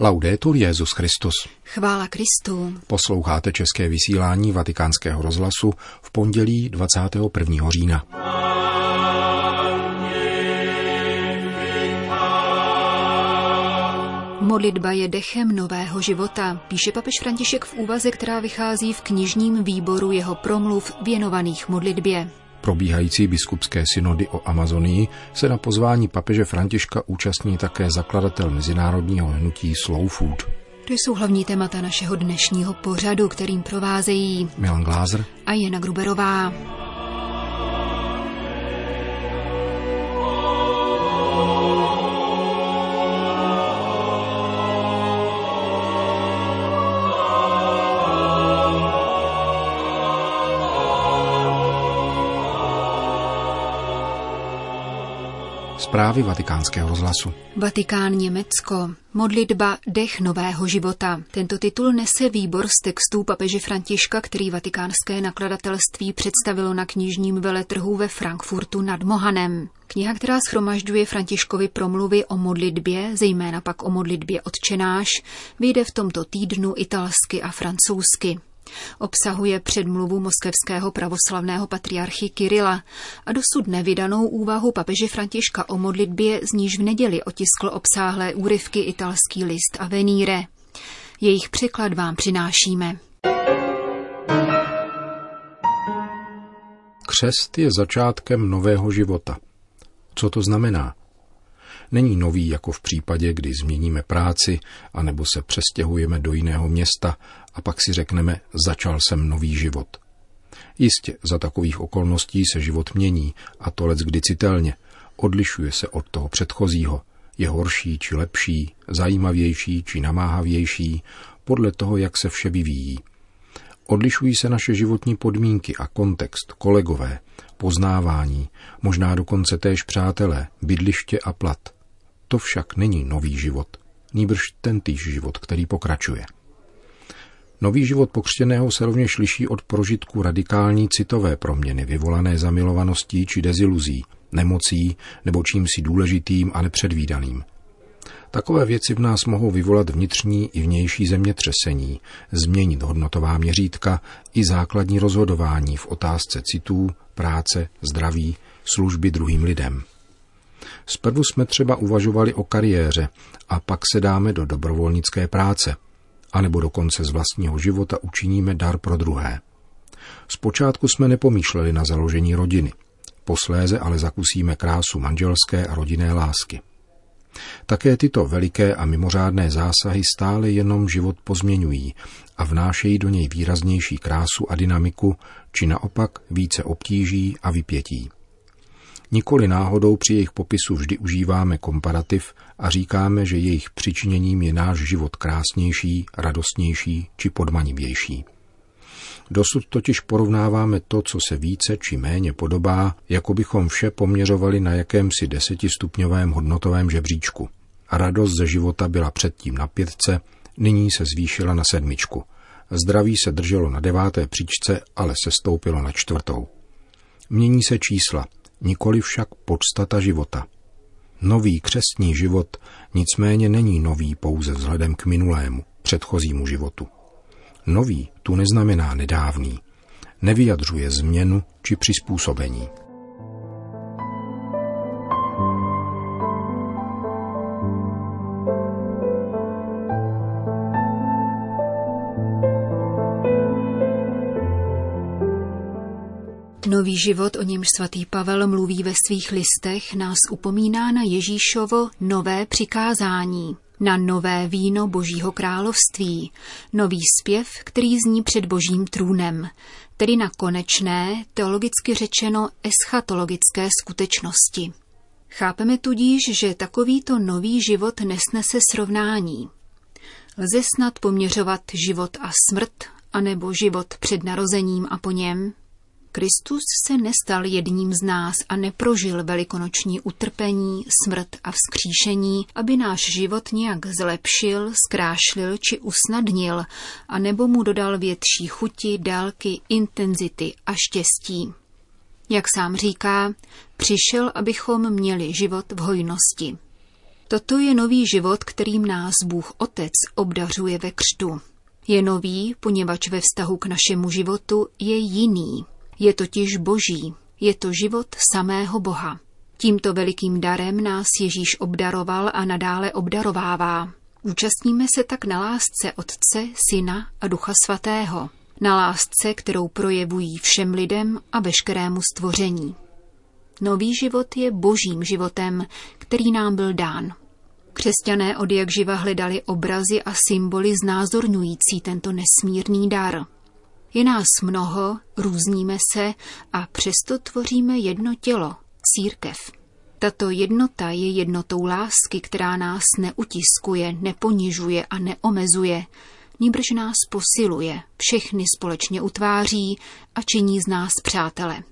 Laudetur Jezus Christus. Chvála Kristu. Posloucháte české vysílání Vatikánského rozhlasu v pondělí 21. října. Modlitba je dechem nového života, píše papež František v úvaze, která vychází v knižním výboru jeho promluv věnovaných modlitbě probíhající biskupské synody o Amazonii se na pozvání papeže Františka účastní také zakladatel mezinárodního hnutí Slow Food. To jsou hlavní témata našeho dnešního pořadu, kterým provázejí Milan Glázer a Jana Gruberová. Zprávy vatikánského rozhlasu. Vatikán Německo. Modlitba Dech nového života. Tento titul nese výbor z textů papeže Františka, který vatikánské nakladatelství představilo na knižním veletrhu ve Frankfurtu nad Mohanem. Kniha, která schromažďuje Františkovi promluvy o modlitbě, zejména pak o modlitbě odčenáš, vyjde v tomto týdnu italsky a francouzsky. Obsahuje předmluvu moskevského pravoslavného patriarchy Kirila a dosud nevydanou úvahu papeže Františka o modlitbě, z níž v neděli otiskl obsáhlé úryvky italský list a veníre. Jejich překlad vám přinášíme. Křest je začátkem nového života. Co to znamená? není nový jako v případě, kdy změníme práci anebo se přestěhujeme do jiného města a pak si řekneme, začal jsem nový život. Jistě, za takových okolností se život mění a to lec kdy citelně. Odlišuje se od toho předchozího. Je horší či lepší, zajímavější či namáhavější, podle toho, jak se vše vyvíjí. Odlišují se naše životní podmínky a kontext, kolegové, poznávání, možná dokonce též přátelé, bydliště a plat. To však není nový život, nýbrž tentýž život, který pokračuje. Nový život pokřtěného se rovněž liší od prožitku radikální citové proměny vyvolané zamilovaností či deziluzí, nemocí nebo čímsi důležitým a nepředvídaným. Takové věci v nás mohou vyvolat vnitřní i vnější zemětřesení, změnit hodnotová měřítka i základní rozhodování v otázce citů, práce, zdraví, služby druhým lidem. Zprvu jsme třeba uvažovali o kariéře a pak se dáme do dobrovolnické práce, anebo dokonce z vlastního života učiníme dar pro druhé. Zpočátku jsme nepomýšleli na založení rodiny, posléze ale zakusíme krásu manželské a rodinné lásky. Také tyto veliké a mimořádné zásahy stále jenom život pozměňují a vnášejí do něj výraznější krásu a dynamiku, či naopak více obtíží a vypětí. Nikoli náhodou při jejich popisu vždy užíváme komparativ a říkáme, že jejich přičiněním je náš život krásnější, radostnější či podmanivější. Dosud totiž porovnáváme to, co se více či méně podobá, jako bychom vše poměřovali na jakémsi desetistupňovém hodnotovém žebříčku. Radost ze života byla předtím na pětce, nyní se zvýšila na sedmičku. Zdraví se drželo na deváté příčce, ale se stoupilo na čtvrtou. Mění se čísla, nikoli však podstata života. Nový křestní život nicméně není nový pouze vzhledem k minulému, předchozímu životu. Nový tu neznamená nedávný. Nevyjadřuje změnu či přizpůsobení. Nový život, o němž svatý Pavel mluví ve svých listech, nás upomíná na Ježíšovo nové přikázání, na nové víno Božího království, nový zpěv, který zní před Božím trůnem, tedy na konečné, teologicky řečeno eschatologické skutečnosti. Chápeme tudíž, že takovýto nový život nesnese srovnání. Lze snad poměřovat život a smrt, anebo život před narozením a po něm? Kristus se nestal jedním z nás a neprožil velikonoční utrpení, smrt a vzkříšení, aby náš život nějak zlepšil, zkrášlil či usnadnil, a nebo mu dodal větší chuti, dálky, intenzity a štěstí. Jak sám říká, přišel, abychom měli život v hojnosti. Toto je nový život, kterým nás Bůh Otec obdařuje ve křtu. Je nový, poněvadž ve vztahu k našemu životu je jiný. Je totiž boží. Je to život samého Boha. Tímto velikým darem nás Ježíš obdaroval a nadále obdarovává. Účastníme se tak na lásce Otce, Syna a Ducha Svatého. Na lásce, kterou projevují všem lidem a veškerému stvoření. Nový život je božím životem, který nám byl dán. Křesťané od jak živa hledali obrazy a symboly znázorňující tento nesmírný dar. Je nás mnoho, různíme se a přesto tvoříme jedno tělo, církev. Tato jednota je jednotou lásky, která nás neutiskuje, neponižuje a neomezuje, níbrž nás posiluje, všechny společně utváří a činí z nás přátele.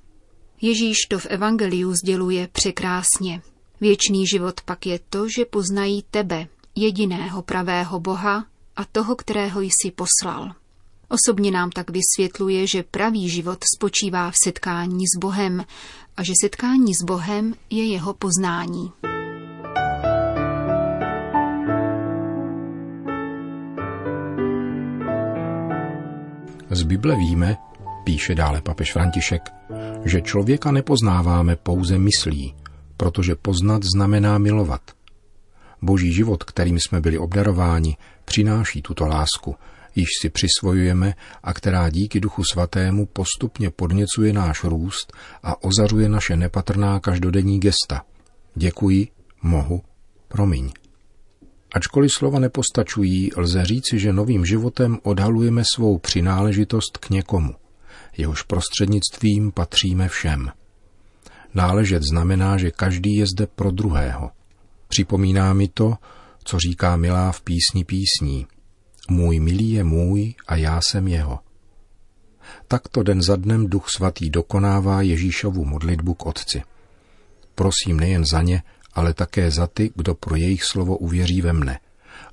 Ježíš to v Evangeliu sděluje překrásně. Věčný život pak je to, že poznají tebe, jediného pravého Boha a toho, kterého jsi poslal. Osobně nám tak vysvětluje, že pravý život spočívá v setkání s Bohem a že setkání s Bohem je jeho poznání. Z Bible víme, píše dále papež František, že člověka nepoznáváme pouze myslí, protože poznat znamená milovat. Boží život, kterým jsme byli obdarováni, přináší tuto lásku, již si přisvojujeme a která díky Duchu Svatému postupně podněcuje náš růst a ozařuje naše nepatrná každodenní gesta. Děkuji, mohu, promiň. Ačkoliv slova nepostačují, lze říci, že novým životem odhalujeme svou přináležitost k někomu. Jehož prostřednictvím patříme všem. Náležet znamená, že každý je zde pro druhého. Připomíná mi to, co říká Milá v písni písní. Můj milý je můj a já jsem jeho. Takto den za dnem Duch Svatý dokonává Ježíšovu modlitbu k Otci. Prosím nejen za ně, ale také za ty, kdo pro jejich slovo uvěří ve mne.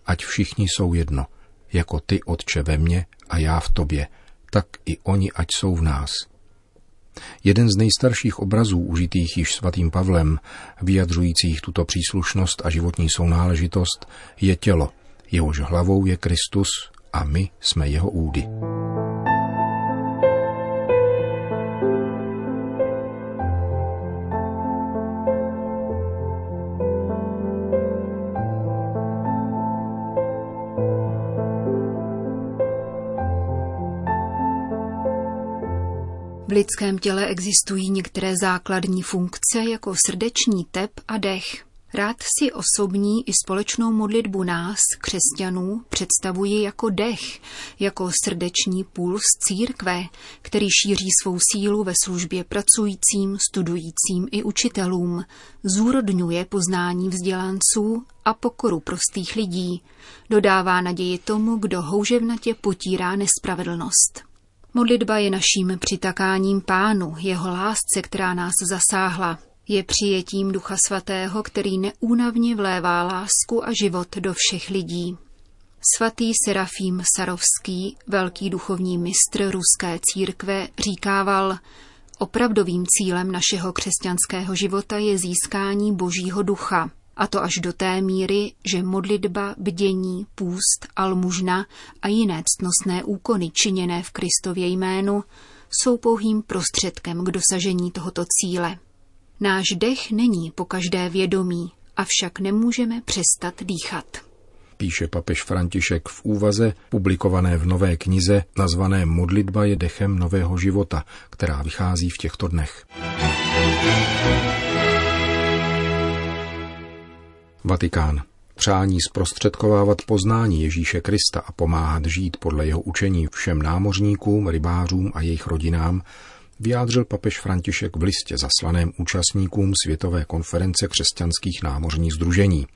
Ať všichni jsou jedno, jako ty, Otče, ve mně a já v tobě, tak i oni ať jsou v nás. Jeden z nejstarších obrazů užitých již svatým Pavlem, vyjadřujících tuto příslušnost a životní sounáležitost, je tělo, jehož hlavou je Kristus a my jsme jeho údy. V lidském těle existují některé základní funkce jako srdeční tep a dech. Rád si osobní i společnou modlitbu nás, křesťanů, představuji jako dech, jako srdeční puls církve, který šíří svou sílu ve službě pracujícím, studujícím i učitelům, zúrodňuje poznání vzdělanců a pokoru prostých lidí, dodává naději tomu, kdo houževnatě potírá nespravedlnost. Modlitba je naším přitakáním pánu, jeho lásce, která nás zasáhla. Je přijetím Ducha Svatého, který neúnavně vlévá lásku a život do všech lidí. Svatý Serafím Sarovský, velký duchovní mistr ruské církve, říkával, opravdovým cílem našeho křesťanského života je získání božího ducha, a to až do té míry, že modlitba, bdění, půst, almužna a jiné ctnostné úkony činěné v Kristově jménu jsou pouhým prostředkem k dosažení tohoto cíle. Náš dech není po každé vědomí, avšak nemůžeme přestat dýchat. Píše papež František v úvaze publikované v nové knize nazvané Modlitba je dechem nového života, která vychází v těchto dnech. Vatikán. Přání zprostředkovávat poznání Ježíše Krista a pomáhat žít podle jeho učení všem námořníkům, rybářům a jejich rodinám vyjádřil papež František v listě zaslaném účastníkům Světové konference křesťanských námořních združení.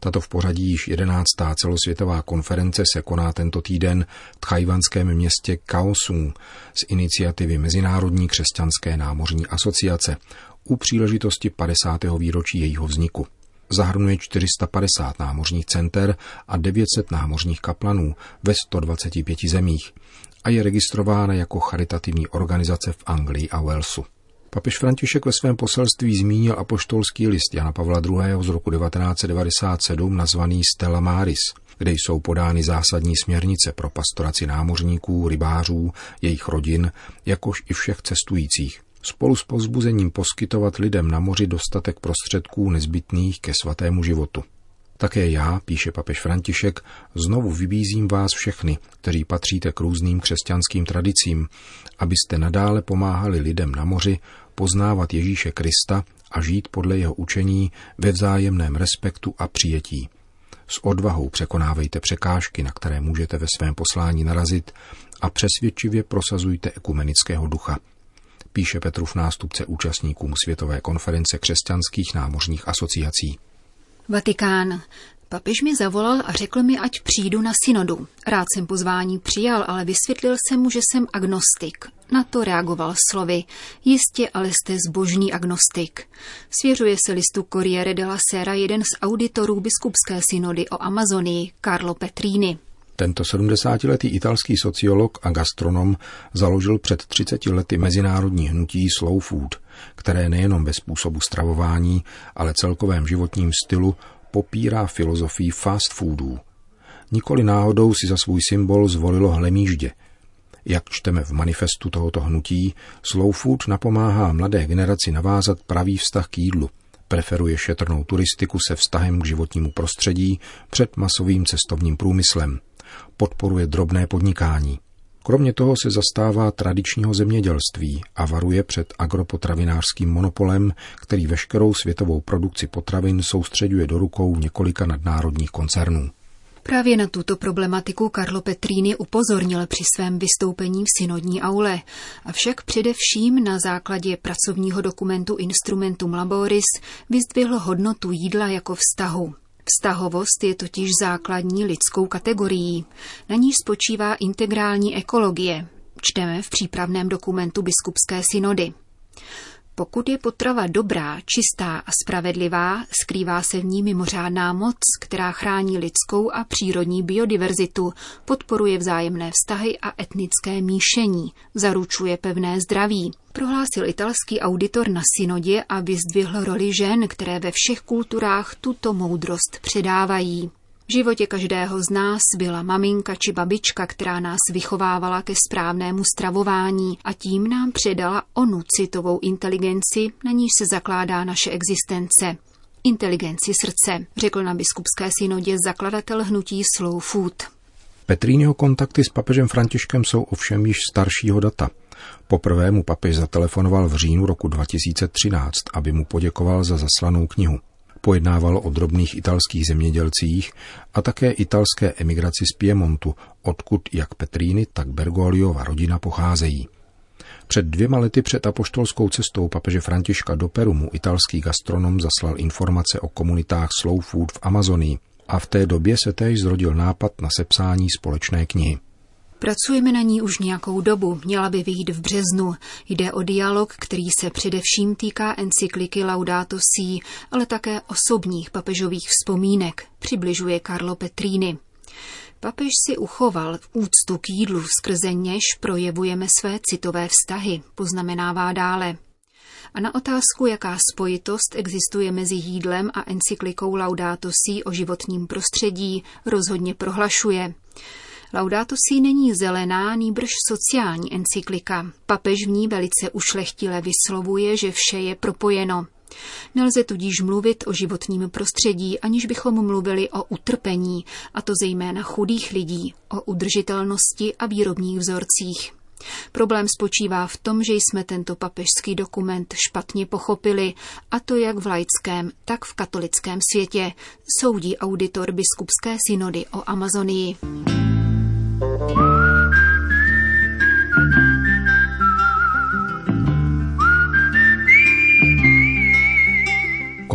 Tato v pořadí již jedenáctá celosvětová konference se koná tento týden v tchajvanském městě Kaosu z iniciativy Mezinárodní křesťanské námořní asociace u příležitosti 50. výročí jejího vzniku zahrnuje 450 námořních center a 900 námořních kaplanů ve 125 zemích a je registrována jako charitativní organizace v Anglii a Walesu. Papež František ve svém poselství zmínil apoštolský list Jana Pavla II. z roku 1997 nazvaný Stella Maris, kde jsou podány zásadní směrnice pro pastoraci námořníků, rybářů, jejich rodin, jakož i všech cestujících. Spolu s pozbuzením poskytovat lidem na moři dostatek prostředků nezbytných ke svatému životu. Také já, píše papež František, znovu vybízím vás všechny, kteří patříte k různým křesťanským tradicím, abyste nadále pomáhali lidem na moři poznávat Ježíše Krista a žít podle jeho učení ve vzájemném respektu a přijetí. S odvahou překonávejte překážky, na které můžete ve svém poslání narazit a přesvědčivě prosazujte ekumenického ducha, píše Petrův nástupce účastníkům Světové konference křesťanských námořních asociací. Vatikán. Papež mi zavolal a řekl mi, ať přijdu na synodu. Rád jsem pozvání přijal, ale vysvětlil jsem mu, že jsem agnostik. Na to reagoval slovy. Jistě, ale jste zbožný agnostik. Svěřuje se listu Corriere della Sera jeden z auditorů biskupské synody o Amazonii, Carlo Petrini. Tento 70-letý italský sociolog a gastronom založil před 30 lety mezinárodní hnutí Slow Food, které nejenom ve způsobu stravování, ale celkovém životním stylu popírá filozofii fast foodů. Nikoli náhodou si za svůj symbol zvolilo hlemíždě. Jak čteme v manifestu tohoto hnutí, Slow Food napomáhá mladé generaci navázat pravý vztah k jídlu. Preferuje šetrnou turistiku se vztahem k životnímu prostředí před masovým cestovním průmyslem podporuje drobné podnikání. Kromě toho se zastává tradičního zemědělství a varuje před agropotravinářským monopolem, který veškerou světovou produkci potravin soustředuje do rukou několika nadnárodních koncernů. Právě na tuto problematiku Karlo Petrini upozornil při svém vystoupení v synodní aule, avšak především na základě pracovního dokumentu Instrumentum Laboris vyzdvihl hodnotu jídla jako vztahu. Vztahovost je totiž základní lidskou kategorií. Na níž spočívá integrální ekologie. Čteme v přípravném dokumentu biskupské synody. Pokud je potrava dobrá, čistá a spravedlivá, skrývá se v ní mimořádná moc, která chrání lidskou a přírodní biodiverzitu, podporuje vzájemné vztahy a etnické míšení, zaručuje pevné zdraví. Prohlásil italský auditor na synodě a vyzdvihl roli žen, které ve všech kulturách tuto moudrost předávají. V životě každého z nás byla maminka či babička, která nás vychovávala ke správnému stravování a tím nám předala onu citovou inteligenci, na níž se zakládá naše existence. Inteligenci srdce, řekl na biskupské synodě zakladatel hnutí Slow Food. Petrínio kontakty s papežem Františkem jsou ovšem již staršího data. Poprvé mu papež zatelefonoval v říjnu roku 2013, aby mu poděkoval za zaslanou knihu. Pojednával o drobných italských zemědělcích a také italské emigraci z Piemontu, odkud jak Petríny, tak Bergoliova rodina pocházejí. Před dvěma lety před apoštolskou cestou papeže Františka do Peru mu italský gastronom zaslal informace o komunitách Slow Food v Amazonii a v té době se též zrodil nápad na sepsání společné knihy. Pracujeme na ní už nějakou dobu, měla by vyjít v březnu. Jde o dialog, který se především týká encykliky Laudato Si, ale také osobních papežových vzpomínek, přibližuje Carlo Petrini. Papež si uchoval úctu k jídlu, skrze něž projevujeme své citové vztahy, poznamenává dále. A na otázku, jaká spojitost existuje mezi jídlem a encyklikou Laudato Si o životním prostředí, rozhodně prohlašuje – Laudato si není zelená, nýbrž sociální encyklika. Papež v ní velice ušlechtile vyslovuje, že vše je propojeno. Nelze tudíž mluvit o životním prostředí, aniž bychom mluvili o utrpení, a to zejména chudých lidí, o udržitelnosti a výrobních vzorcích. Problém spočívá v tom, že jsme tento papežský dokument špatně pochopili, a to jak v laickém, tak v katolickém světě, soudí auditor biskupské synody o Amazonii.